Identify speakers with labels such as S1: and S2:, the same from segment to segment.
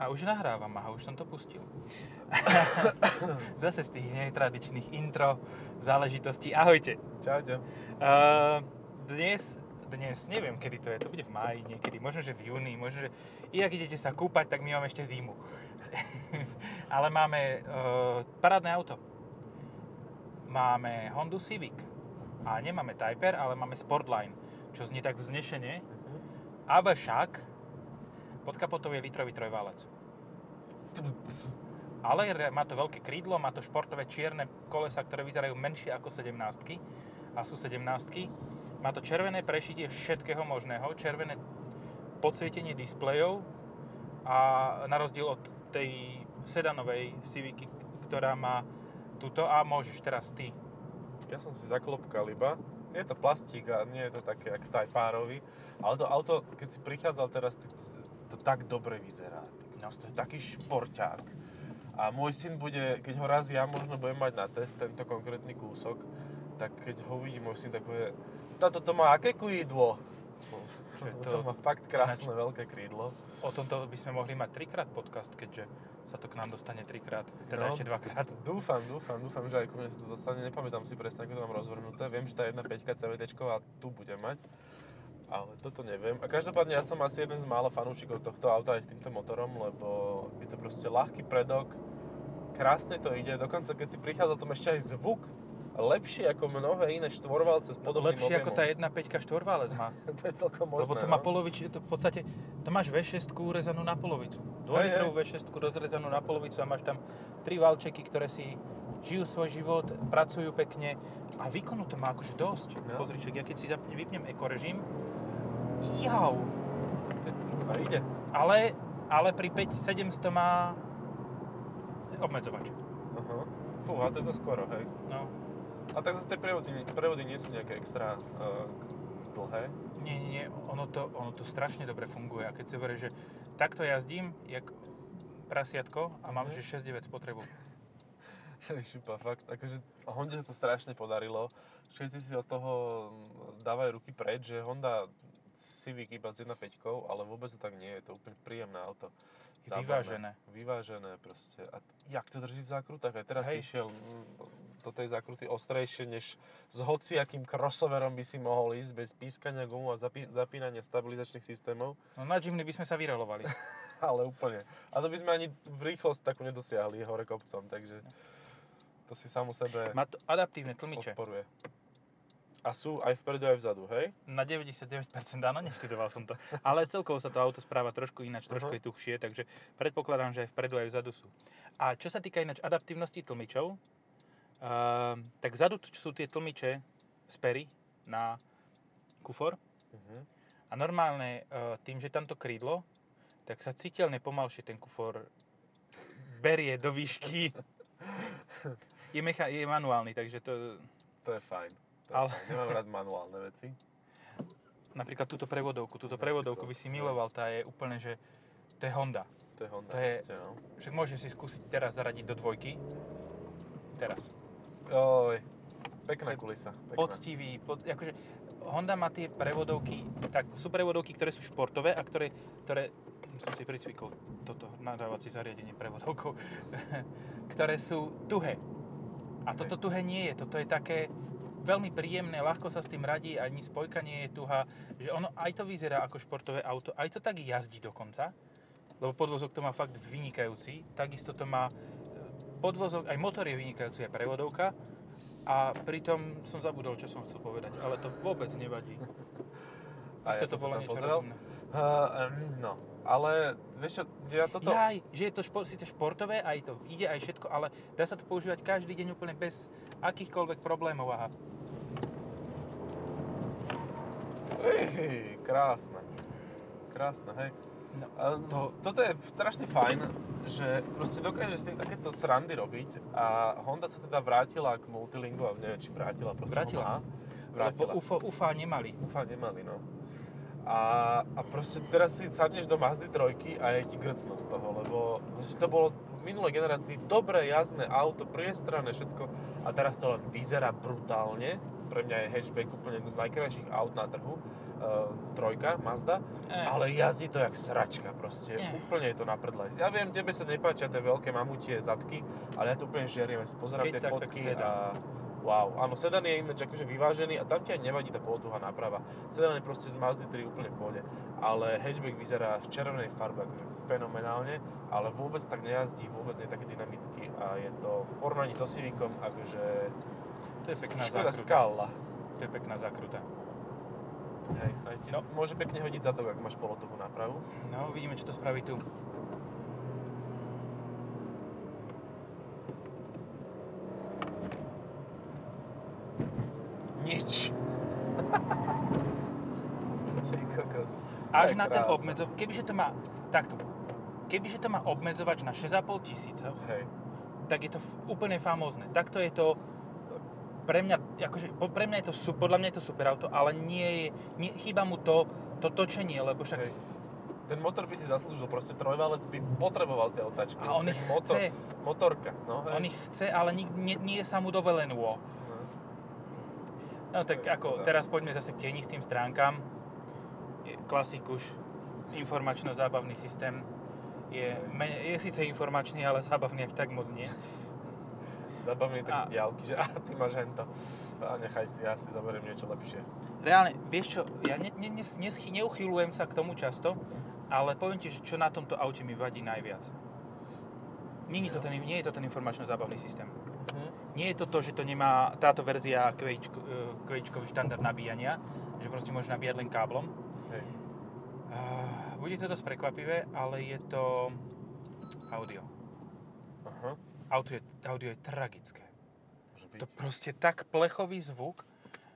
S1: A už nahrávam, aha, už som to pustil. Zase z tých netradičných intro záležitostí. Ahojte.
S2: Čaute.
S1: Uh, dnes, dnes, neviem kedy to je, to bude v máji niekedy, možno, že v júni, možno, že i ak idete sa kúpať, tak my máme ešte zimu. Ale máme uh, parádne auto. Máme Honda Civic. A nemáme Typer, ale máme Sportline, čo znie tak vznešene. Avšak pod kapotou je litrový trojválec. Ale má to veľké krídlo, má to športové čierne kolesa, ktoré vyzerajú menšie ako 17 a sú 17 Má to červené prešitie všetkého možného, červené podsvietenie displejov a na rozdiel od tej sedanovej Civicy, ktorá má túto a môžeš teraz ty.
S2: Ja som si zaklopkal iba. Je to plastík a nie je to také, jak v Typárovi. Ale to auto, keď si prichádzal teraz, to, to tak dobre vyzerá. No, to je taký šporťák. A môj syn bude, keď ho raz ja možno budem mať na test, tento konkrétny kúsok, tak keď ho uvidí môj syn, tak bude, táto to má aké krídlo?
S1: Že
S2: To,
S1: to-
S2: to má fakt krásne veľké krídlo.
S1: O tomto by sme mohli mať trikrát podcast, keďže sa to k nám dostane trikrát, teda
S2: No.
S1: ešte dvakrát.
S2: Dúfam, dúfam, dúfam, že aj ku mne sa to dostane. Nepamätám si presne, ako to mám rozvrhnuté. Viem, že tá 1.5 CVT a tu bude mať. Ale toto neviem. A každopádne ja som asi jeden z mála fanúšikov tohto auta aj s týmto motorom, lebo je to proste ľahký predok, krásne to ide, dokonca keď si prichádza tam ešte aj zvuk, lepšie ako mnohé iné štvorvalce s podobným
S1: Lepšie ako
S2: objemom.
S1: tá 1.5 štvorválec má.
S2: to je celkom možné,
S1: Lebo to má
S2: no.
S1: polovič, to v podstate, to máš V6 urezanú na polovicu. 2
S2: Hej,
S1: litrovú V6 rozrezanú na polovicu a máš tam tri valčeky, ktoré si žijú svoj život, pracujú pekne a výkonu to má akože dosť.
S2: No.
S1: Pozri, čak, ja keď si zapnem, vypnem ekorežim, jau,
S2: A ide.
S1: ale, ale pri 5700 má obmedzovač.
S2: Aha. Fú, a to je to skoro, hej.
S1: No,
S2: A tak zase tie prevody, prevody nie sú nejaké extra uh, dlhé.
S1: nie, nie, nie, ono to, ono to strašne dobre funguje a keď si hovoríš, že takto jazdím, jak prasiatko a mám,
S2: Mhm.
S1: že 6-9 spotrebu.
S2: Šupa, fakt, akože Honde sa to strašne podarilo. Všetci si od toho dávajú ruky preč, že Honda Civic iba s 1.5, ale vôbec to tak nie je, to úplne príjemné auto. Zábavné.
S1: vyvážené.
S2: Vyvážené proste. A jak to drží v zákrutách? Aj teraz
S1: Hej.
S2: išiel do tej zákruty ostrejšie, než s hociakým crossoverom by si mohol ísť bez pískania gumu a zapí- zapínania stabilizačných systémov.
S1: No na Jimny by sme sa vyrolovali.
S2: Ale úplne. A to by sme ani v rýchlosť takú nedosiahli hore kopcom, takže to si sám o sebe
S1: Má to adaptívne tlmiče.
S2: odporuje. A sú aj vpredu, aj vzadu, hej?
S1: Na 99% áno, neštudoval som to. Ale celkovo sa to auto správa trošku ináč, trošku
S2: Aha.
S1: je tuhšie, takže predpokladám, že aj vpredu, aj vzadu sú. A čo sa týka ináč adaptívnosti tlmičov, uh, tak vzadu sú tie tlmiče z pery na kufor
S2: Uh-huh.
S1: a normálne uh, tým, že tamto krídlo, tak sa citeľne pomalšie ten kufor berie do výšky. Je, mecha- je manuálny, takže to...
S2: To je fajn.
S1: Ale-.
S2: Nemám rád manuálne veci.
S1: Napríklad túto prevodovku. Túto prevodovku by si miloval, tá je úplne, že to je Honda.
S2: To je Honda,
S1: To je-
S2: proste, no.
S1: Však môžeš si skúsiť teraz zaradiť do dvojky. Teraz.
S2: Oj, pekná kulisa. Pekná.
S1: Poctivý, pod, akože Honda má tie prevodovky, tak sú prevodovky, ktoré sú športové a ktoré, ktoré som si pricvikol toto nadávacie zariadenie prevodovkou, ktoré sú tuhé. A toto tuhé nie je, toto je také veľmi príjemné, ľahko sa s tým radí, ani spojka nie je tuhá, že ono aj to vyzerá ako športové auto, aj to tak jazdí dokonca, lebo podvozok to má fakt vynikajúci, takisto to má e, podvozok, aj motor je vynikajúci, aj prevodovka, a pritom som zabudol, čo som chcel povedať, ale to vôbec nevadí.
S2: A ja
S1: to bolo niečo
S2: pozrel.
S1: rozumné.
S2: Uh, um, no, ale vieš čo, ja toto...
S1: Jaj, že je to špo, síce športové, aj to ide, aj všetko, ale dá sa to používať každý deň úplne bez akýchkoľvek problémov. Aha.
S2: Ej, krásne. Krásne, hej.
S1: No, to-
S2: Toto je strašne fajn, že proste dokáže s tým takéto srandy robiť a Honda sa teda vrátila k multilingu, a neviem, či vrátila, proste
S1: Vrátila.
S2: má. Vrátila.
S1: Lebo UFO, UFA nemali.
S2: Ufa nemali, no. A, a proste teraz si sadneš do Mazdy trojky a je ti grcno z toho, lebo proste to bolo v minulej generácii dobré jazdné auto, priestranné, všetko a teraz to len vyzerá brutálne pre mňa je hatchback úplne jedno z najkrajších aut na trhu. Uh, trojka, Mazda,
S1: Eh.
S2: ale jazdí to jak sračka proste,
S1: Eh.
S2: úplne je to na prdlajs. Ja viem, tebe sa nepáčia tie veľké mamutie zadky, ale ja to úplne žeriem, pozerám
S1: Keď
S2: tie
S1: tak, tak
S2: fotky
S1: sedan.
S2: a wow. Áno, sedan je ináč akože vyvážený a tam ti aj nevadí tá polotuha náprava. Sedan je proste z Mazdy 3 úplne v pohode, ale hatchback vyzerá v červenej farbe akože fenomenálne, ale vôbec tak nejazdí, vôbec nie je taký dynamický a je to v porovnaní so Civicom akože
S1: To je pekná zákruta.
S2: skala.
S1: To je pekná zákruta.
S2: Hej, aj ti
S1: No.
S2: môže pekne hodiť zadok, ak máš polotuhu nápravu.
S1: No, uvidíme, čo to spraví tu.
S2: Nič. Kokos.
S1: Až na ten obmedzov... Kebyže to má... Takto. Kebyže to má obmedzovač na 6,5 tisícoch,
S2: Hej.
S1: tak je to úplne famózne. Takto je to pre mňa, akože, pre mňa je to, podľa mňa je to super auto, ale nie je, nie, chýba mu to, to točenie, lebo však
S2: Hej. Ten motor by si zaslúžil, proste trojvalec by potreboval tie otáčky.
S1: A on ich
S2: motor,
S1: chce.
S2: Motorka, no hej.
S1: on ich chce, ale nik, nie, nie je sa mu dovolenú.
S2: No.
S1: Tak ako, teraz poďme zase k tienistým stránkam. Klasik už, informačno-zábavný systém. Je, je síce informačný, ale zábavný až tak moc nie.
S2: Zabavný tak
S1: A-
S2: z diálky, že a ty máš hento. A nechaj si, ja si zoberiem niečo lepšie.
S1: Reálne, vieš čo, ja ne, ne, ne, neschy- neuchylujem sa k tomu často, ale poviem ti, že čo na tomto aute mi vadí najviac. Nie to ten, nie je to ten informačno-zábavný systém.
S2: Mhm.
S1: Nie je to to, že to nemá táto verzia eh, QIčkový štandard nabíjania, že proste môžeš nabíjať len káblom.
S2: Hej.
S1: Uh, bude to dosť prekvapivé, ale je to audio.
S2: Aha.
S1: Audio je, audio je tragické. To proste tak plechový zvuk,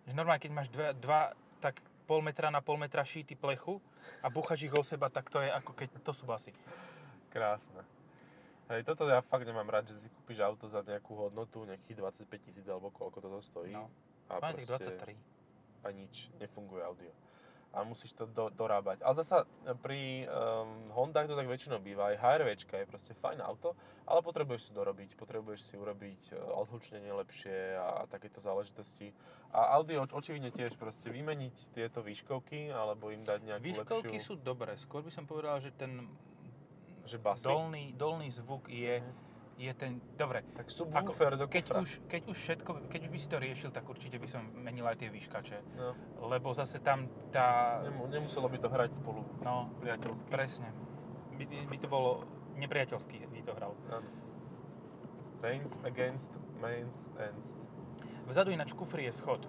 S1: že normálne keď máš dva, dva tak pol metra na pol metra šíty plechu a buchaš ich o seba, tak to je ako keď, to sú basy.
S2: Krásne. Hej, toto ja fakt nemám rád, že si kúpiš auto za nejakú hodnotu, nejakých 25 tisíc alebo koľko toto stojí.
S1: No.
S2: A
S1: Máme
S2: proste
S1: 23.
S2: a nič, nefunguje audio. A musíš to do, dorábať. Ale zasa pri um, Hondách to tak väčšinou býva. Aj HRVčka je proste fajn auto, ale potrebuješ si dorobiť, potrebuješ si urobiť e, odhlučnenie lepšie a, a takéto záležitosti. A audio oč- očividne tiež proste vymeniť tieto výškovky alebo im dať nejakú
S1: Výškovky
S2: lepšiu...
S1: sú dobré, skôr by som povedal, že ten
S2: Že basy?
S1: dolný, dolný zvuk je,
S2: Mhm.
S1: je ten, dobre,
S2: Tak subwoofer do
S1: keď
S2: kufra.
S1: už, keď už všetko, keď už by si to riešil, tak určite by som menil aj tie výškače.
S2: No,
S1: Lebo zase tam tá,
S2: nemu, nemuselo by to hrať spolu
S1: no,
S2: priateľsky.
S1: presne, by, by to bolo nepriateľský, by to hral.
S2: Áno. Mains against mains ends.
S1: Vzadu ináč v kufri je schod.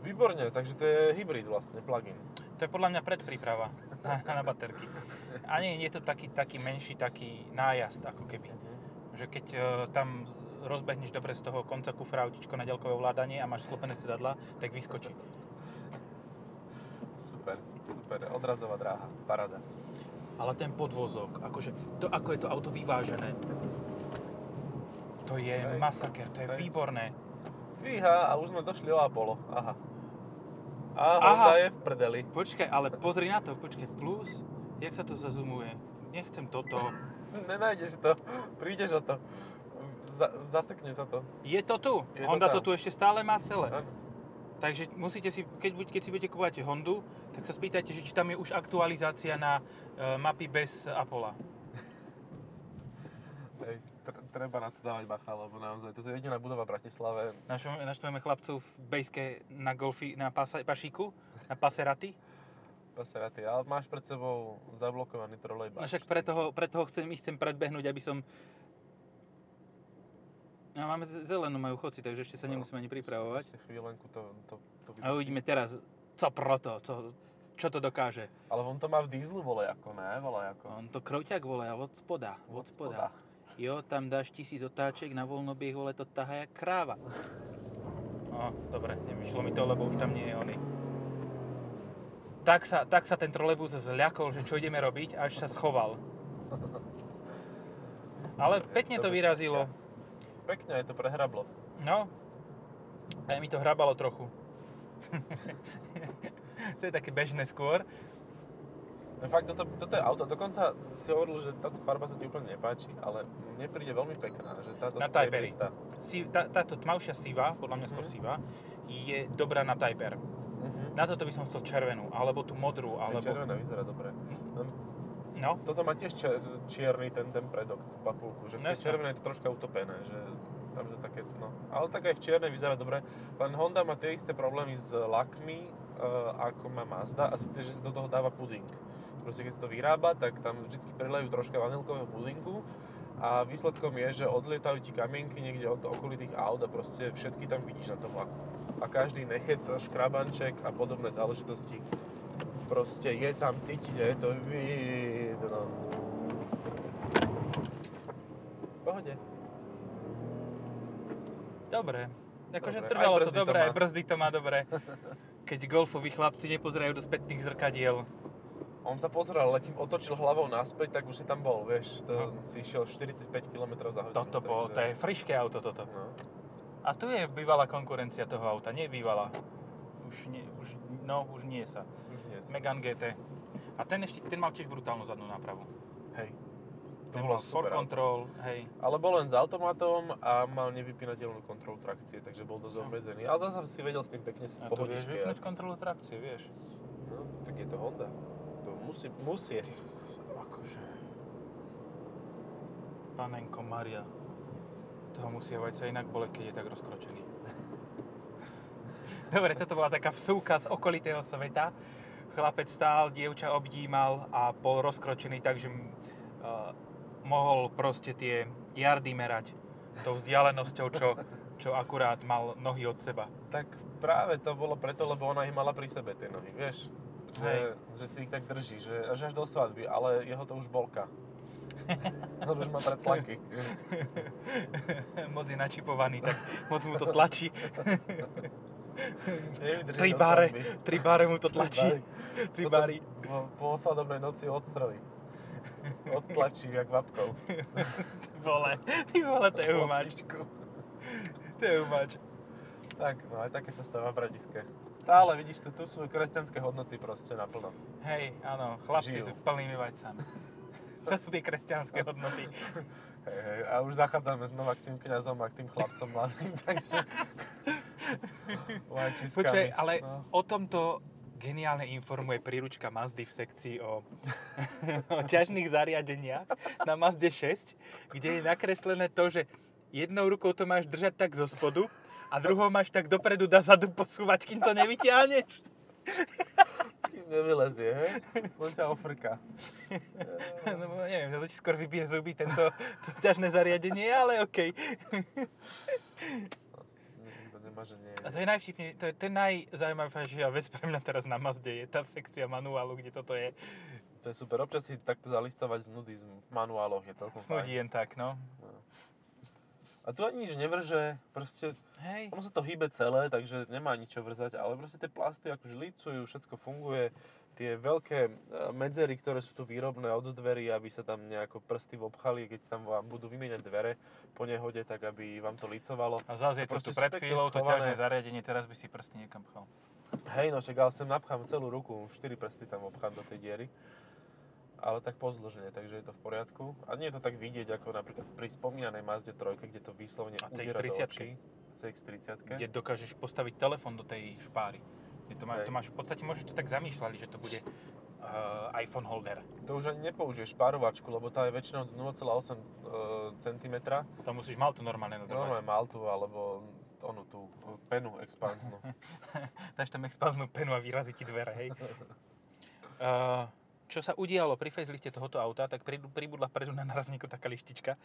S2: Výborne, takže to je hybrid vlastne, plug-in.
S1: To je podľa mňa predpríprava na, na baterky. A nie, je to taký, taký menší, taký nájazd, ako keby. Že keď e, tam rozbehneš dobre z toho konca kufra autičko na ďalkové ovládanie a máš sklopené sedadla, tak vyskočí.
S2: Super, super, odrazová dráha, parada.
S1: Ale ten podvozok, akože to, ako je to auto vyvážené, to je
S2: Hej.
S1: masaker, to je
S2: Hej.
S1: výborné.
S2: Fíha, a už sme došli o Apollo, aha. A
S1: Aha.
S2: Honda je v prdeli.
S1: Počkaj, ale pozri na to, počkaj, plus, jak sa to zazumuje? Nechcem toto.
S2: Nenájdeš to, prídeš o to. Za, zasekne sa to.
S1: Je to tu.
S2: Je to
S1: Honda to
S2: tam.
S1: tu ešte stále má celé.
S2: Áno.
S1: Takže musíte si, keď, keď si budete kupovať Hondu, tak sa spýtajte, že či tam je už aktualizácia na e, mapy bez Apollo.
S2: Treba na to dávať bacha, lebo naozaj, toto je jediná budova v Bratislave.
S1: Naštveme, naštveme chlapcov v bejske na golfi, na pasa, pašíku, na paseraty.
S2: Paseraty, ale máš pred sebou zablokovaný trolejbus.
S1: No však pre toho, pre toho chcem, ich chcem predbehnúť, aby som... No, máme zelenú majú chodci, takže ešte sa
S2: No,
S1: nemusíme ani pripravovať.
S2: Ešte chvíľenku to, to, to
S1: A uvidíme teraz, co proto, co, čo to dokáže.
S2: Ale on to má v dízlu, vole, ako ne, vole, ako.
S1: On to krouťak vole, od spoda, od,
S2: Od
S1: spoda. Jo, tam dáš tisíc otáček, na voľnobieh vole to tahá jak kráva. No, dobre, nevyšlo mi to, lebo už tam nie je ony. Tak sa, tak sa ten trolejbus zľakol, že čo ideme robiť, až sa schoval. Ale pekne to vyrazilo.
S2: Pekne, je to prehrablo.
S1: No, aj mi to hrabalo trochu. to je také bežné skôr.
S2: No fakt, toto, toto je auto, dokonca si hovoril, že táto farba sa ti úplne nepáči, ale mne príde veľmi pekná, že táto
S1: Na
S2: striebristá.
S1: Si, tá, táto tmavšia siva, podľa mňa skôr
S2: Mhm.
S1: siva, je dobrá na Type R.
S2: Mhm.
S1: Na toto by som chcel červenú, alebo tú modrú, alebo...
S2: červená vyzerá dobre. Len
S1: No,
S2: Toto má tiež čier, čierny ten, ten predok, tú papulku, že v tej červenej je to troška utopené, že tam je také, no. Ale tak aj v čiernej vyzerá dobre, len Honda má tie isté problémy s lakmi, uh, ako má Mazda, a síce, že si do toho dáva puding. Proste keď sa to vyrába, tak tam vždy prilejú troška vanilkového pudinku a výsledkom je, že odlietajú ti kamienky niekde od okolitých aut a proste všetky tam vidíš na tom vlaku. A každý nechet, škrabanček a podobné záležitosti proste je tam cítiť a je to vidno. Pohode.
S1: dobre. Akože držalo
S2: aj
S1: to dobre,
S2: má.
S1: aj brzdy to má dobre. Keď golfoví chlapci nepozerajú do spätných zrkadiel.
S2: On sa pozeral, ale kým otočil hlavou naspäť, tak už si tam bol, vieš. To
S1: No.
S2: si išiel 45 km za hodinu.
S1: Toto bolo, to je frišké auto toto.
S2: No.
S1: A tu je bývalá konkurencia toho auta, nie bývalá. Už nie, už, no, už nie sa.
S2: Už nie si.
S1: Megane GT. A ten ešte, ten mal tiež brutálnu zadnú nápravu.
S2: Hej. To
S1: Ten
S2: bolo
S1: bol Sport
S2: super auto.
S1: Control, hej.
S2: Ale bol len s automatom a mal nevypínateľnú kontrolu trakcie, takže bol dosť obmedzený. Ale zase si vedel s tým pekne si
S1: A to vieš
S2: pohodičke
S1: vypnúť kontrolu trakcie, vieš.
S2: No, tak je to Honda. Musí, musí.
S1: Akože... Panenko Maria. Toho musia vajca inak bole, keď je tak rozkročený. Dobre, toto bola taká vsúka z okolitého sveta. Chlapec stál, dievča obdímal a bol rozkročený tak, že uh, mohol proste tie jardy merať tou vzdialenosťou, čo, čo akurát mal nohy od seba.
S2: Tak práve to bolo preto, lebo ona ich mala pri sebe, tie nohy, vieš? Že,
S1: Hej.
S2: že si ich tak drží, že až až do svadby, ale jeho to už bolka. On už má predtlaky.
S1: moc je načipovaný, tak moc mu to tlačí. Tri
S2: svadby.
S1: tri báre mu to tlačí. Tri báry.
S2: Po, po svadobnej noci odstrelí. Odtlačí jak vapkou.
S1: Ty vole, ty vole, to je.
S2: Loptičku.
S1: To je umač.
S2: Tak, no aj také sa stáva v Bradiske. Stále vidíš, tu, tu sú kresťanské hodnoty proste naplno.
S1: Hej, áno, chlapci
S2: Žijú.
S1: sú plnými vajcami. To sú tie kresťanské hodnoty.
S2: Hej, hej, a už zachádzame znova k tým kňazom a k tým chlapcom mladým, takže...
S1: Počkaj, ale
S2: No.
S1: o tomto geniálne informuje príručka Mazdy v sekcii o, o ťažných zariadeniach na Mazde 6, kde je nakreslené to, že jednou rukou to máš držať tak zo spodu a druhou máš tak dopredu dozadu posúvať, kým to nevyťahneš.
S2: Kým nevylezie, hej? Len ťa ofrka.
S1: No, neviem, to ti skôr vybije zuby tento to ťažné zariadenie, ale okej.
S2: Že nie.
S1: A to je najvtipnejšie, to je, to je najzaujímavejšia vec pre mňa teraz na Mazde, je tá sekcia manuálu, kde toto je.
S2: To je super. Občas si takto zalistovať z nudizm v manuáloch je celkom
S1: Snudí
S2: fajn.
S1: tak, no.
S2: A tu ani nič nevrže, proste
S1: Hej.
S2: ono sa to hýbe celé, takže nemá nič čo vrzať, ale proste tie plasty akože licujú, všetko funguje. Tie veľké e, medzery, ktoré sú tu výrobné od dverí, aby sa tam nejako prsty obchali, keď tam vám budú vymieňať dvere po nehode, tak aby vám to licovalo.
S1: A zase je to tu pred chvíľou to ťažné zariadenie, teraz by si prsty niekam pchal.
S2: Hej, no však ale sem napchám celú ruku, 4 prsty tam obchám do tej diery. Ale tak pozdĺžne, takže je to v poriadku. A nie je to tak vidieť ako napríklad pri spomínanej Mazde 3, kde to vyslovene
S1: A
S2: udiera do
S1: CX-30.
S2: očí. CX-30.
S1: Kde dokážeš postaviť telefón do tej špáry. Kde to, má, to máš, v podstate možno to tak zamýšľali, že to bude uh, iPhone holder.
S2: To už ani nepoužiješ špárovačku, lebo tá je väčšinou 0,8 cm.
S1: To musíš mal to normálne nadrvať.
S2: Normálne maltu alebo onu tú penu expanznú.
S1: Dáš tam expanznú penu a vyrazí ti dvere, hej. Uh, čo sa udialo pri facelifte tohoto auta, tak pri- pribudla vpredu na narazníku taká lištička.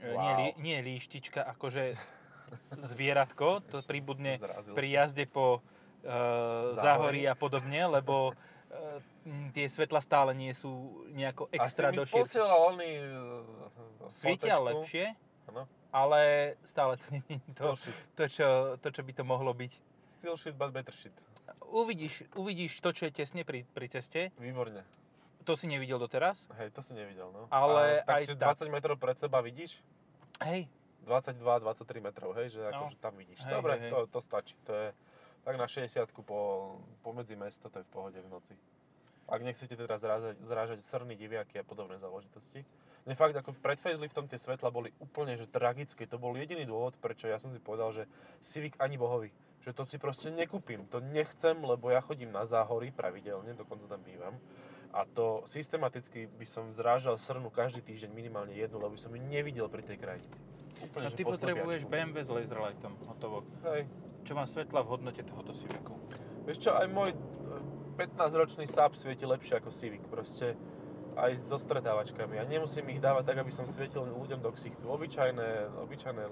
S1: E, Nie,
S2: Wow.
S1: li, nie líštička, akože zvieratko, to pribudne
S2: Zrazil
S1: pri jazde po uh, záhorí a podobne, lebo uh, tie svetla stále nie sú nejako extra
S2: Asi mi e,
S1: Svietia lepšie,
S2: Áno.
S1: ale stále to nie je to, to, čo, to, čo by to mohlo byť.
S2: Still shit, but better shit.
S1: Uvidíš, uvidíš to, čo je tesne pri, pri ceste.
S2: Výborne.
S1: To si nevidel doteraz.
S2: Hej, to si nevidel, no.
S1: Ale
S2: a,
S1: aj
S2: takže
S1: tak.
S2: 20 metrov pred seba vidíš?
S1: Hej,
S2: 22-23 metrov, hej, že
S1: No.
S2: akože tam vidíš.
S1: Hej,
S2: Dobre,
S1: hej, hej.
S2: To, to stačí. To je tak na 60 po, pomedzi mesto, to je v pohode v noci. Ak nechcete teda zrážať, zrážať srny, diviaky a podobné záležitosti. Ne fakt, ako pred faceliftom tie svetla boli úplne že tragické. To bol jediný dôvod, prečo ja som si povedal, že Civic ani bohovi. Že to si proste nekúpim. To nechcem, lebo ja chodím na záhory pravidelne, dokonca tam bývam. A to systematicky by som zrážal srnu každý týždeň minimálne jednu, lebo by som ju nevidel pri tej krajnici. Úplne, že
S1: ty
S2: po
S1: potrebuješ. BMW s laserlightom, hotovo.
S2: Hej.
S1: Čo má svetla v hodnote tohoto Civicu.
S2: Vieš čo, aj môj e, 15-ročný Saab svieti lepšie ako Civic, proste aj so stretávačkami. Ja nemusím ich dávať tak, aby som svietil ľuďom do ksichtu. Obyčajné, obyčajné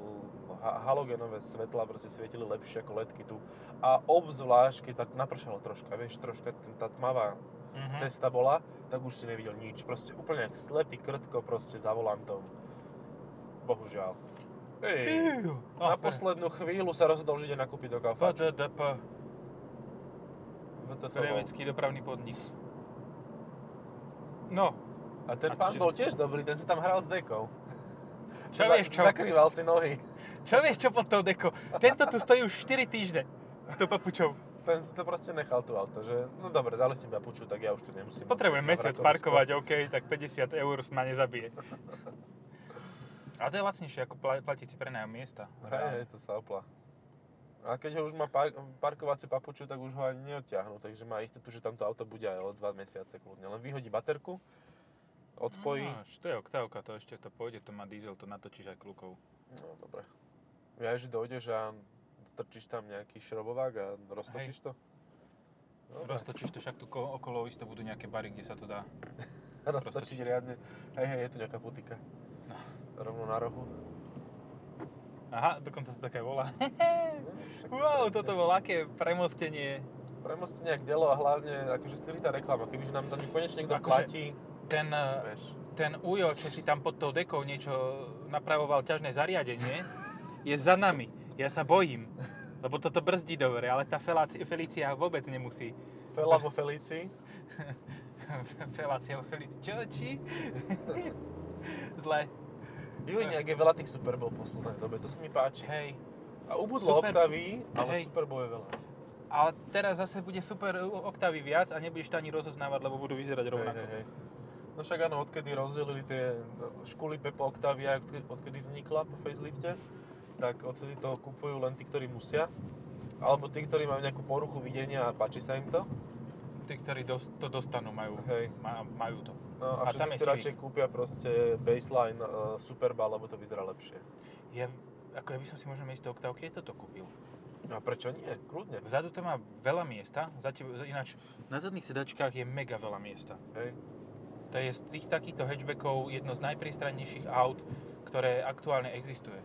S2: halogenové svetla proste svietili lepšie ako ledky tu. A obzvlášť, keď tak napršalo troška, vieš, troška tá tmavá
S1: Mhm.
S2: cesta bola, tak už si nevidel nič. Proste úplne jak slepý krtko proste za volantom. Bohužiaľ. Ej, na
S1: Oh,
S2: poslednú chvíľu sa rozhodol, že ide nakúpiť do Kauflandu.
S1: VDDP,
S2: VTF.
S1: Prievecký dopravný podnik. No,
S2: A ten
S1: A
S2: pán bol tiež dobrý, ten si tam hral s dekou.
S1: Čo vieš čo?
S2: Zakrýval si nohy.
S1: Čo vieš čo pod tou dekou? Tento tu stojí už 4 týždne s tou papučou.
S2: Ten si to proste nechal tu auto, že no dobre, dali si mi papuču, tak ja už tu nemusím.
S1: Potrebujem mesiac parkovať, OK, tak 50 eur ma nezabije. A to je lacnejšie ako pla- platiť si prenájom miesta.
S2: Hej, to sa opla. A keď ho už má par- parkovacie papuču, tak už ho ani neodtiahnu, takže má istotu, že tamto auto bude aj o 2 mesiace kľudne. Len vyhodí baterku, odpojí.
S1: No, to je oktávka, to ešte to pôjde, to má diesel, to natočíš aj klukou.
S2: No, dobre. Ja, že dojdeš a strčíš tam nejaký šrobovák a roztočíš to? Dobre.
S1: Roztočíš to však tu ko- okolo isto budú nejaké bary, kde sa to dá.
S2: roztočiť riadne. Hej, hej, je tu nejaká putika.
S1: No.
S2: Rovno na rohu.
S1: Aha, dokonca sa také volá.
S2: No,
S1: wow, toto bol aké premostenie.
S2: Premoste nejak delo a hlavne akože skrytá reklama. Kebyže nám za ňu konečne niekto
S1: Akože-
S2: platí,
S1: Ten,
S2: vieš.
S1: ten Ujo, čo si tam pod tou dekou niečo napravoval ťažné zariadenie, je za nami. Ja sa bojím, lebo toto brzdí dobre, ale tá Felácia, Felícia vôbec nemusí.
S2: Fela vo Felícii.
S1: Felácia vo Felícii. Čo, či? Zle.
S2: Jo, nejak je veľa tých Super Bowl poslednej dobe, to sa mi páči.
S1: Hej.
S2: A ubudlo
S1: Super-
S2: Octavy, ale
S1: Hej.
S2: Super Bowl je veľa.
S1: Ale teraz zase bude super oktávy viac a nebudeš to ani rozoznávať, lebo budú vyzerať rovnako.
S2: Hej, hej, hej. No však áno, odkedy rozdelili tie školy Pepo Octavia, odkedy vznikla po facelifte, tak odtedy to kupujú len tí, ktorí musia. Alebo tí, ktorí majú nejakú poruchu videnia a páči sa im to.
S1: Tí, ktorí dos- to dostanú, majú,
S2: Hej.
S1: ma, majú to.
S2: No a,
S1: A tam
S2: si
S1: Civic.
S2: radšej kúpia proste baseline uh, Superba, lebo to vyzerá lepšie.
S1: Ja, ako ja by som si možno miesto oktávky aj toto kúpil.
S2: No a prečo nie? Kľudne.
S1: Vzadu to má veľa miesta, zatiaľ, ináč na zadných sedačkách je mega veľa miesta.
S2: Hej.
S1: To je z tých takýchto hatchbackov jedno z najpriestrannejších aut, ktoré aktuálne existuje.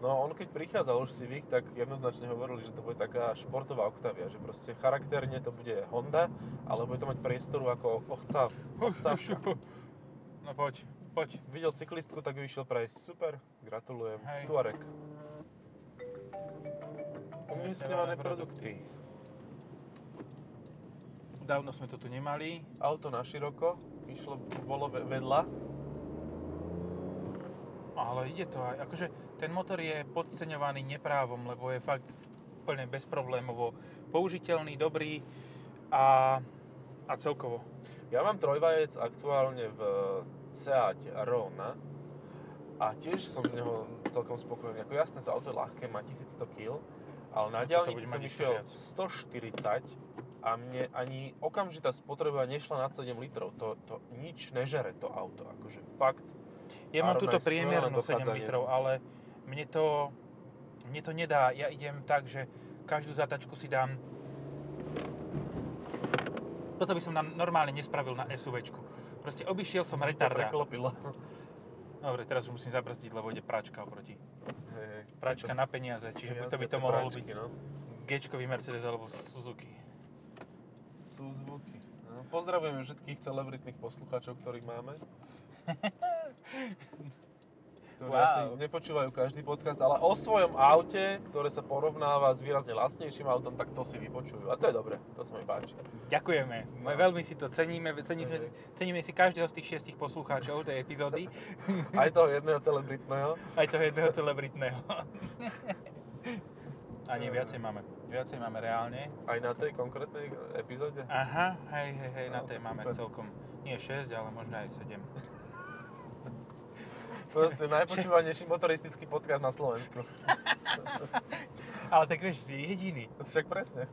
S2: No on keď prichádzal už Civic, tak jednoznačne hovorili, že to bude taká športová Octavia, že proste charakterne to bude Honda, ale bude to mať priestoru ako ochcav. Ochcavka.
S1: No poď, poď.
S2: Videl cyklistku, tak ju išiel prejsť. Super, gratulujem.
S1: Hej.
S2: Tuarek. Umiestňované produkty.
S1: Dávno sme to tu nemali.
S2: Auto na široko, išlo, bolo ve- vedľa.
S1: Ale ide to aj, akože ten motor je podceňovaný neprávom, lebo je fakt úplne bezproblémovo použiteľný, dobrý a, a celkovo.
S2: Ja mám trojvajec aktuálne v Seate Arona a tiež som z neho celkom spokojný. Ako jasné, to auto je ľahké, má 1100 kg, ale na
S1: No bude
S2: som išiel
S1: viac.
S2: 140 a mne ani okamžitá spotreba nešla nad 7 litrov. To, to nič nežere to auto, akože fakt.
S1: Ja mám túto priemernú 7
S2: dochádzanie.
S1: litrov, ale mne to, mne to nedá. Ja idem tak, že každú zatačku si dám toto by som na, normálne nespravil na SUVčku. Proste obišiel som
S2: To
S1: retarda.
S2: preklopilo.
S1: Dobre, teraz už musím zabrzdiť, lebo ide práčka oproti.
S2: Hej, hej.
S1: Práčka na peniaze, čiže to by to mohol
S2: práčky,
S1: byť
S2: No.
S1: G-čkový Mercedes alebo Suzuki.
S2: Sú zvuky. No, pozdravujeme všetkých celebritných poslucháčov, ktorých máme. ktorí
S1: Wow.
S2: asi nepočúvajú každý podcast, ale o svojom aute, ktoré sa porovnáva s výrazne lacnejším autom, tak to si vypočujú. A to je dobre, to sa mi páči.
S1: Ďakujeme. My veľmi si to ceníme, ceníme si, ceníme si každého z tých šiestich poslucháčov tej epizódy,
S2: Aj toho jedného celebritného.
S1: aj toho jedného celebritného. A nie, viacej máme. Viacej máme reálne.
S2: Aj na tej konkrétnej epizóde.
S1: Aha, hej, hej, hej, na
S2: No,
S1: tej
S2: tak
S1: máme
S2: super.
S1: celkom, nie 6, ale možno aj 7.
S2: Proste najpočúvanejší motoristický podcast na Slovensku.
S1: Ale tak vieš, si jediný.
S2: Však presne.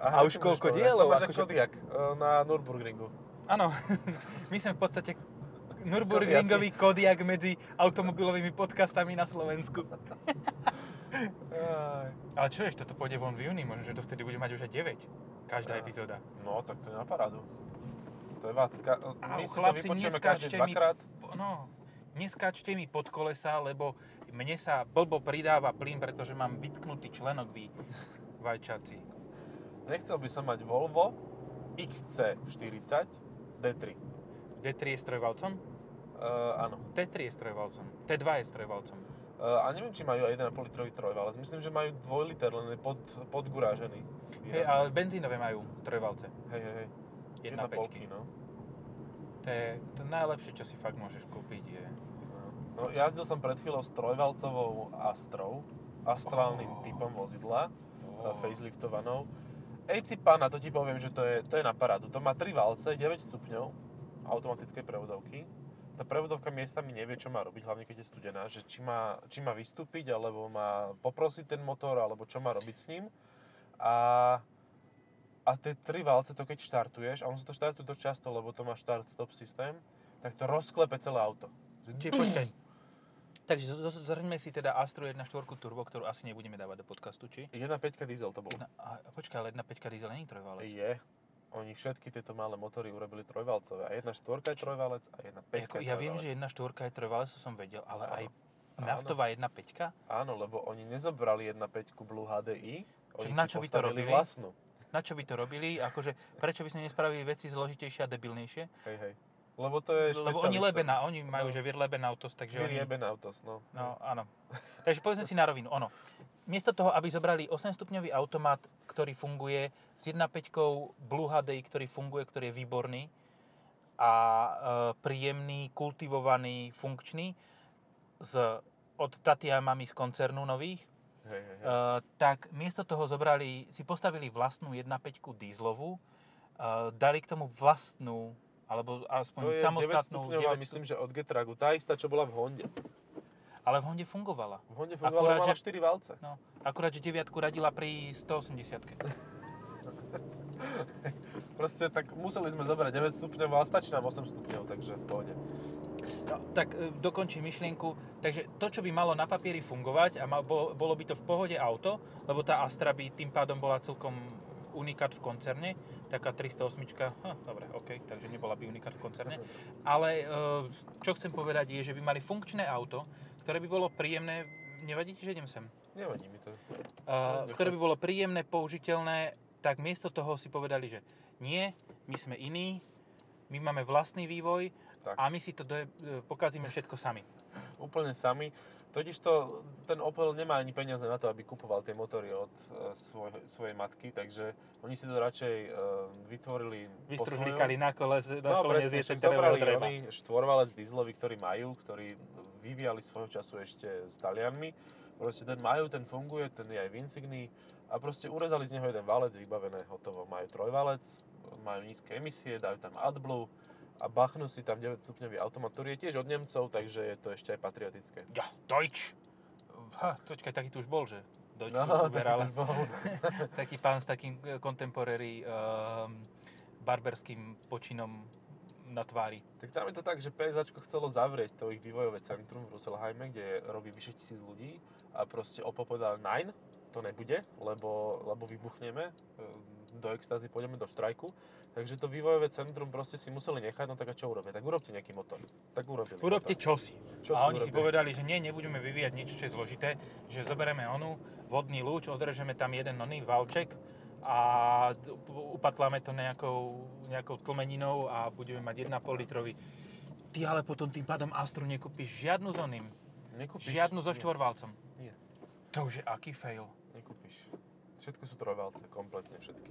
S1: A už koľko dielov,
S2: máš
S1: akože-
S2: ako Kodiak e, na Nürburgringu.
S1: Áno, my sme v podstate Nürburgringový kodiak medzi automobilovými podcastami na Slovensku. Ale čo vieš, toto pôjde von v júni, možno, že to vtedy bude mať už aj 9. Každá
S2: Á.
S1: epizóda.
S2: No, tak to je na parádu. To je vácka. My si to vypočujeme každý
S1: mi-
S2: dvakrát.
S1: No, neskáčte mi pod kolesa, lebo mne sa blbo pridáva plyn, pretože mám vytknutý členok vy vajčaci.
S2: Nechcel by som mať Volvo XC40 D3.
S1: D3 je s trojvalcom?
S2: Uh, áno.
S1: T3 je s trojvalcom. T2 je s trojvalcom.
S2: Uh, a neviem, či majú aj 1,5 litrový trojvalec. Myslím, že majú 2 liter, len je pod, podgurážený.
S1: Hej, ale benzínové majú trojvalce.
S2: Hej, hej, hej.
S1: 1,5.
S2: 1,5, no.
S1: To je to najlepšie, čo si fakt môžeš kúpiť. Je.
S2: No, jazdil som pred chvíľou s trojvalcovou Astrou, astrálnym
S1: Oh.
S2: typom vozidla,
S1: Oh.
S2: faceliftovanou. Ejci pána, to ti poviem, že to je, to je na parádu. To má 3 valce, 9 stupňov automatickej prevodovky. Tá prevodovka miestami nevie, čo má robiť, hlavne keď je studená, že či má, či má vystúpiť, alebo má poprosiť ten motor, alebo čo má robiť s ním. A, a tie tri valce, to keď štartuješ, a on sa to štartuje dosť často, lebo to má štart-stop systém, tak to rozklepe celé auto.
S1: Čiže počkaj. Takže zhrňme si teda Astru 1.4 Turbo, ktorú asi nebudeme dávať do podcastu, či?
S2: 1.5 diesel to bol.
S1: Jedna, a, počkaj, ale 1.5 diesel není trojvalec.
S2: Je. Oni všetky tieto malé motory urobili trojvalcové. A jedna štvorka je trojvalec a jedna
S1: Jako,
S2: peťka je
S1: ja viem, že
S2: trojvalec.
S1: 1.4 je trojvalec, to som vedel, ale
S2: Áno.
S1: aj naftová 1.5?
S2: Áno, lebo oni nezobrali 1.5 Blue HDI, oni
S1: na
S2: si
S1: čo by to robili?
S2: vlastnú.
S1: Na čo by to robili? Akože, prečo by sme nespravili veci zložitejšie a debilnejšie?
S2: Hej, hej. Lebo to je
S1: Lebo oni. Lebena, oni majú,
S2: No.
S1: že Vir Leben Autos, takže
S2: Vir
S1: oni...
S2: jeben autos, no.
S1: No, áno. Takže povedzme si na rovinu, ono. Miesto toho, aby zobrali 8-stupňový automat, ktorý funguje s 1.5 Blue HDI, ktorý funguje, ktorý je výborný a e, príjemný, kultivovaný, funkčný, z, od Tatiamami z koncernu nových,
S2: Hej, hej, hej.
S1: e, tak miesto toho zobrali, si postavili vlastnú 1.5 dízlovú, e, dali k tomu vlastnú, alebo
S2: To
S1: aspoň
S2: je 9
S1: samostatnú
S2: stupňová,
S1: 9
S2: myslím, že od Getragu. Tá istá, čo bola v Honde.
S1: ale v Honde fungovala.
S2: V Honde
S1: Akurát,
S2: fungovala, mala
S1: že-
S2: 4 valce.
S1: No, akurát, že deviatku radila pri 180
S2: Proste tak museli sme zobrať 9 stupňov a stačí nám 8 stupňov, takže v pohode.
S1: No, tak e, dokončím myšlienku. Takže to, čo by malo na papieri fungovať a mal, bolo, bolo by to v pohode auto, lebo tá Astra by tým pádom bola celkom unikát v koncerne, taká 308, hm, dobre, OK, takže nebola by unikát v koncerne. Ale e, čo chcem povedať je, že by mali funkčné auto, ktoré by bolo príjemné, nevadí ti, že idem sem?
S2: Nevadí mi to. Nechaj.
S1: ktoré by bolo príjemné, použiteľné, tak miesto toho si povedali, že nie, my sme iní, my máme vlastný vývoj
S2: Tak.
S1: a my si to doje, pokazíme všetko sami.
S2: Úplne sami. Totižto ten Opel nemá ani peniaze na to, aby kupoval tie motory od e, svoj, svojej matky, takže oni si to radšej e, vytvorili svojom.
S1: na koles, na
S2: No
S1: kolene
S2: presne,
S1: z
S2: však
S1: ktorého
S2: zobrali
S1: dreva.
S2: oni štvorvalec dieselový, ktorý majú, ktorý vyvíjali svojho času ešte s Talianmi. Proste ten majú, ten funguje, ten je aj v Insignii a proste urezali z neho jeden valec, vybavené, hotovo. Majú trojvalec, majú nízke emisie, dajú tam AdBlue a bachnú si tam 9 stupňový automat, ktorý je tiež od Nemcov, takže je to ešte aj patriotické.
S1: Ja, Deutsch. Ha, počkaj, taký tu už bol, že? Deutsch
S2: No, taký bol.
S1: taký pán s takým e, contemporary um, barberským počinom na tvári.
S2: Tak tam je to tak, že PSAčko chcelo zavrieť to ich vývojové centrum v Russelheime, kde robí vyše tisíc ľudí a proste povedal, nein, to nebude, lebo, lebo vybuchneme, e, do extázy pôjdeme do štrajku. Takže to vývojové centrum proste si museli nechať, no tak a čo urobia? Tak urobte nejaký motor. Tak urobili
S1: Urobte
S2: motor.
S1: čosi.
S2: Čo
S1: a
S2: si
S1: oni si
S2: urobili?
S1: povedali, že nie, nebudeme vyvíjať nič, čo je zložité, že zoberieme onu, vodný lúč, odrežeme tam jeden oný valček a upatláme to nejakou, nejakou tlmeninou a budeme mať 1,5 litrový. Ty ale potom tým pádom Astru nekúpiš žiadnu s oným,
S2: Nekúpiš?
S1: žiadnu so štvorvalcom.
S2: Nie,
S1: To už je aký fail.
S2: nekúpiš. Všetko sú trojvalce, kompletne všetky.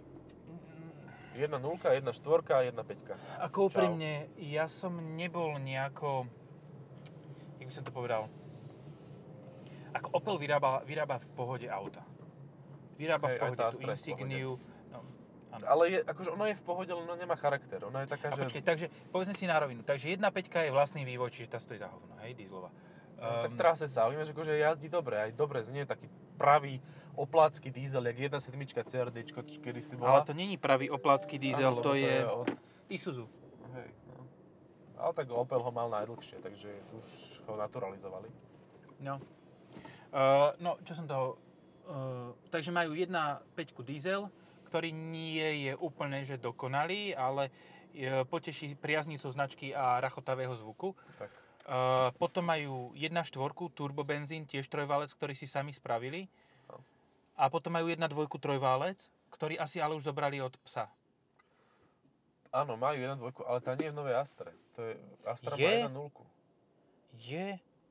S2: Jedna nulka, jedna štvorka a jedna peťka.
S1: Ako
S2: Čau.
S1: úprimne, ja som nebol nejako, jak by som to povedal, ako Opel vyrába, vyrába v pohode auta. Vyrába v
S2: Hej, aj
S1: pohode tú
S2: v.
S1: Insigniu. No.
S2: Ale je, akože ono je v pohode, len ona nemá charakter. Ona je taká,
S1: A
S2: že...
S1: počkej, takže povedzme si na rovinu. Takže 1.5 je vlastný vývoj, čiže tá stojí za hovno, hej, dieselová.
S2: No, tak
S1: Ehm,
S2: v trase sa, ale ináč akože jazdí dobre, aj dobre znie, taký pravý oplácky diesel, jak 1.7 CRD, kedy si bola.
S1: Ale to není pravý oplácky diesel,
S2: Áno, lebo
S1: to je
S2: od...
S1: Isuzu.
S2: Hej, no. Ale tak Opel ho mal najdlhšie, takže už ho naturalizovali.
S1: No. Uh, no, čo som toho... Uh, takže majú 1.5 diesel, ktorý nie je úplne že dokonalý, ale uh, poteší priaznicu značky a rachotavého zvuku.
S2: Tak.
S1: Uh, potom majú 1.4 turbobenzín, tiež trojválec, ktorý si sami spravili.
S2: No.
S1: A potom majú 1.2 trojválec, ktorý asi ale už zobrali od psa.
S2: Áno, majú 1.2, ale tá nie je v novej Astre. To je, Astra
S1: Je?
S2: má 1.0.
S1: Je?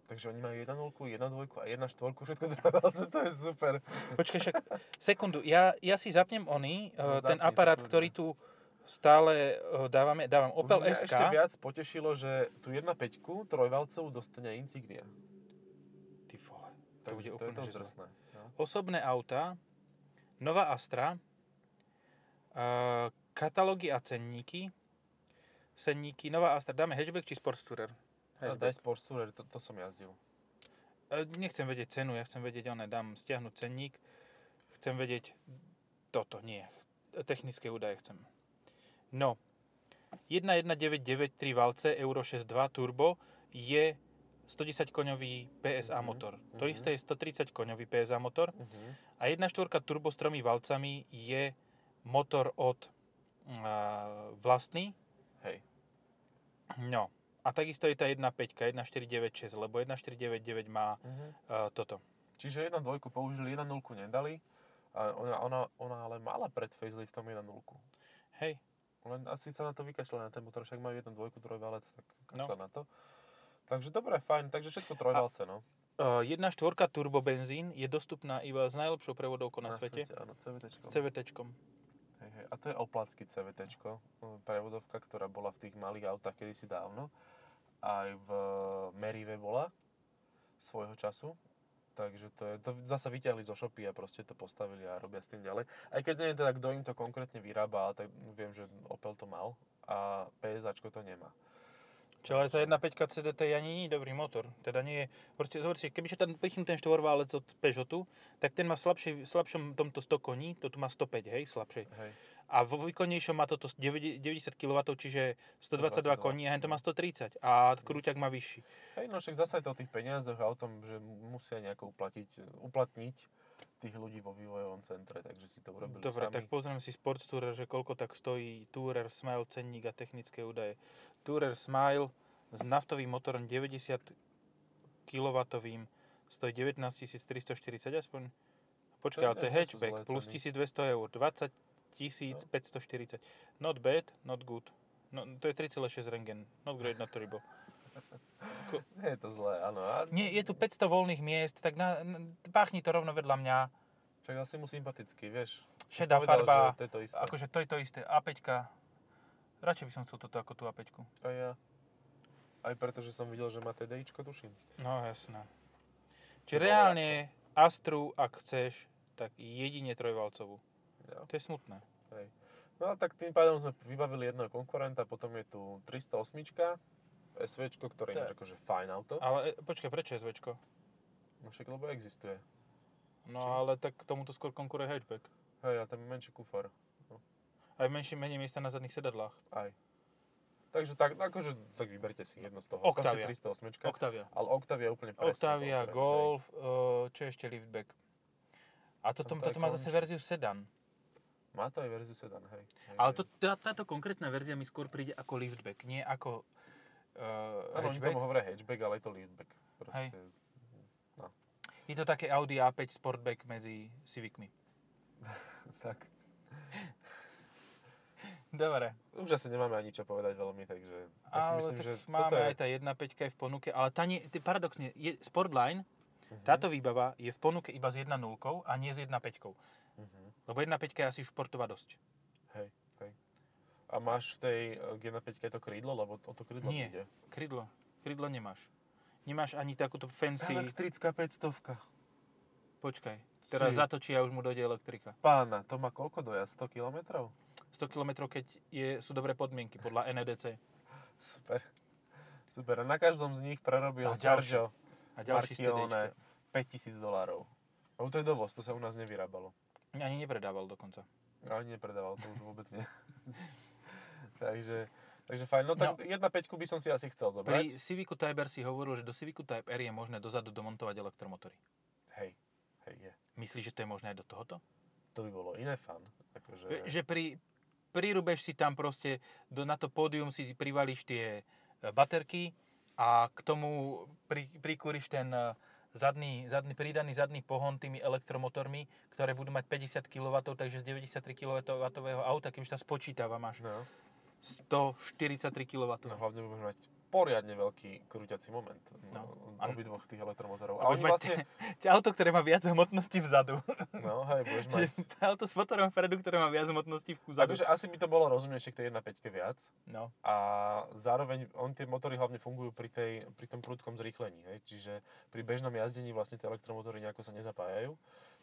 S2: Takže oni majú 1.0, 1.2 a 1.4, všetko trojvalce, to je super.
S1: Počkaj, však sekundu, ja, ja si zapnem oný, uh,
S2: No,
S1: ten
S2: zapni,
S1: aparát,
S2: zapni.
S1: ktorý tu stále uh, dávame, dávam Opel
S2: Mňa
S1: SK.
S2: ešte viac potešilo, že tu 1.5 trojvalcovú dostane Insignia.
S1: Ty vole, to bude
S2: to
S1: úplne
S2: drsné. No.
S1: Osobné auta, nová Astra, uh, katalógy a cenníky, cenníky, nová Astra, dáme hatchback či sport tourer?
S2: A daj Sport Tourer, to, to som jazdil.
S1: E, Nechcem vedieť cenu, ja chcem vedieť, oné, dám stiahnuť cenník, chcem vedieť toto, nie, technické údaje chcem. No, 1.199 3 valce Euro 6.2 turbo je 110 koňový PSA
S2: Mhm,
S1: motor. To
S2: mhm.
S1: isté je 130 koňový PSA motor.
S2: Uh-huh.
S1: A 1.4 turbo s tromi valcami je motor od a, vlastný.
S2: Hej.
S1: No. A takisto je tá 1.5, 1.496, lebo 1.499 má
S2: Uh-huh.
S1: uh, toto.
S2: Čiže 1.2 použili, 1.0 nedali. A ona, ona, ona ale mala pred faceliftom 1.0.
S1: Hej.
S2: Len asi sa na to vykašľali na ten motor, však majú 1.2 trojvalec, tak
S1: No.
S2: kašľa na to. Takže dobre, fajn, takže všetko trojvalce, no.
S1: Uh, 1.4 turbo benzín je dostupná iba s najlepšou prevodovkou na, svete,
S2: Áno, CVT.
S1: s CVTčkom.
S2: Hej, hej. A to je oplacky CVT, prevodovka, ktorá bola v tých malých autách kedysi dávno. Aj v Merive bola svojho času. Takže to je, to zasa vyťahli zo shopy a proste to postavili a robia s tým ďalej. Aj keď je teda, kto im to konkrétne vyrába, ale tak viem, že Opel to mal a PSAčko to nemá.
S1: Čo ale tá 1.5 CDT ani nie je dobrý motor. Teda nie je, proste zober si, keby tam pichnú ten štvorválec od Peugeotu, tak ten má v slabšom tomto 100 koní, to tu má 105, hej, slabšej.
S2: Hej.
S1: A vo výkonnejšom má toto 90 kW, čiže 122
S2: 122,
S1: koní a hen to má 130 a krúťak má vyšší.
S2: Hej, no však zasa je to o tých peniazoch a o tom, že musia nejako uplatiť, uplatniť tých ľudí vo vývojovom centre, takže si to urobili
S1: Dobre,
S2: sami.
S1: tak pozriem si Sports Tourer, že koľko tak stojí Tourer Smile cenník a technické údaje. Tourer Smile s naftovým motorom 90 kW stojí 19 340 aspoň. Počkaj,
S2: To
S1: ale to je hatchback plus
S2: ceny.
S1: 1200 eur, 20 540. Not bad, not good. No, to je 3,6 rengen. Not great, not terrible.
S2: Nie je to zlé, áno. A
S1: Nie, je tu 500 voľných miest, tak na, na, páchni to rovno vedľa mňa.
S2: Však asi mu sympatický, vieš.
S1: Šedá
S2: povedal,
S1: farba,
S2: že To je to isté.
S1: akože to je to isté. A5. Radšej by som chcel toto ako tú A5.
S2: A ja. Aj preto, že som videl, že má TDIčko, tuším.
S1: No jasné. Čiže reálne Astru, ak chceš, tak jedine trojvalcovú. To je smutné.
S2: Hej. No a tak tým pádom sme vybavili jedného konkurenta, potom je tu 308, SVčko, ktoré je ináč akože fajn auto.
S1: Ale e, počkaj, prečo je zvečko?
S2: No však lebo existuje.
S1: No
S2: Či?
S1: ale tak tomuto skôr konkuruje hatchback.
S2: Hej, a ten menší kufor.
S1: Aj menšie menej miesta na zadných sedadlách.
S2: Aj. Takže tak, akože, tak vyberte si jedno z toho.
S1: Octavia.
S2: Proste 308.
S1: Octavia.
S2: ale Octavia je úplne presný
S1: Octavia,
S2: hej.
S1: Golf, uh, čo je ešte liftback. A toto,
S2: Tam to
S1: toto má zase verziu sedan.
S2: Má to aj verziu sedan, hej. hej
S1: Ale to, tá, táto konkrétna verzia mi skôr príde ako liftback, nie ako uh,
S2: Áno, oni
S1: hatchback.
S2: tomu hovoria hatchback, ale je to liftback. Proste,
S1: Hej. Je to také Audi A5 Sportback medzi Civicmi.
S2: tak.
S1: Dobre.
S2: Už asi nemáme ani čo povedať veľmi, takže ja si myslím,
S1: tak
S2: že
S1: máme
S2: je...
S1: aj tá 1.5 je v ponuke, ale tá nie, ty, paradoxne, je, Sportline,
S2: Mhm.
S1: táto výbava je v ponuke iba s 1.0 a nie s 1.5.
S2: Mhm.
S1: Lebo 1.5 je asi športová dosť.
S2: Hej, hej. A máš v tej eh, G1.5 to krídlo, lebo o to krídlo
S1: Nie.
S2: ide.
S1: Krydlo. Krydlo nemáš. Nemáš ani takúto fancy...
S2: Elektrická 500.
S1: Počkaj. Teraz
S2: Fí.
S1: zatočí a už mu dojde elektrika.
S2: Pána, to má koľko dojazd? 100 km?
S1: 100 km, keď je, sú dobré podmienky podľa NEDC.
S2: Super. Super. A na každom z nich prerobil
S1: A.
S2: Sergio
S1: A ďalší
S2: Marchione,
S1: stedečko.
S2: 5000 dolárov. Lebo to je dovoz, to sa u nás nevyrábalo.
S1: Ani nepredával dokonca.
S2: Ani nepredával, to už vôbec nie. takže, takže fajn. No tak
S1: No.
S2: 1.5 by som si asi chcel zobrať.
S1: Pri Civicu Type R si hovoril, že do Civicu Type R je možné dozadu domontovať elektromotory.
S2: Hej, hej, je.
S1: Myslíš, že to je možné aj do tohoto?
S2: To by bolo iné fan. Akože...
S1: Že, že pri, prirúbeš si tam proste, do, na to pódium si privalíš tie e, baterky a k tomu pri, prikúriš ten e, zadný, zadný, pridaný zadný pohon tými elektromotormi, ktoré budú mať 50 kW, takže z 93 kW auta, kým sa spočítava, máš
S2: No,
S1: 143 kW.
S2: no hlavne budeš mať poriadne veľký krúťací moment. No,
S1: No,
S2: obidvoch tých elektromotorov.
S1: A
S2: A oni vlastne...
S1: auto, ktoré má viac hmotnosti vzadu.
S2: No, hej, budeš mať...
S1: Auto s motorom vpredu, ktoré má viac hmotnosti vzadu.
S2: Akože asi by to bolo rozumnejšie k tej 1.5 viac.
S1: No.
S2: A zároveň on tie motory hlavne fungujú pri, tej, pri tom prudkom zrýchlení. Hej? Čiže pri bežnom jazdení vlastne tie elektromotory nejako sa nezapájajú.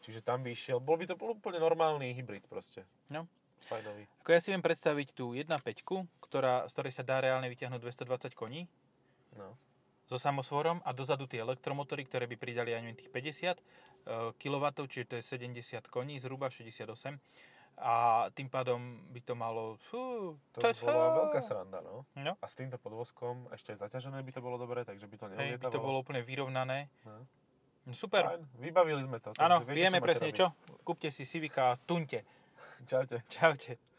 S2: Čiže tam by išiel, bol by to úplne normálny hybrid proste.
S1: No.
S2: Fajnový.
S1: Ako ja si viem predstaviť tú 1.5, ktorá, z ktorej sa dá reálne vyťahnuť 220 koní
S2: No.
S1: so samosvorom a dozadu tie elektromotory, ktoré by pridali aj tých 50 kW, čiže to je 70 koní, zhruba 68. A tým pádom by to malo... Fú,
S2: To by bola veľká sranda, no.
S1: No.
S2: A s týmto podvozkom ešte aj zaťažené by to bolo dobré, takže by to
S1: Hej, by to bolo úplne vyrovnané.
S2: No.
S1: Super.
S2: Fajn, vybavili sme to.
S1: Áno, vieme presne
S2: robiť.
S1: čo. Kúpte si Civica a tunte.
S2: Čaute.
S1: Čaute.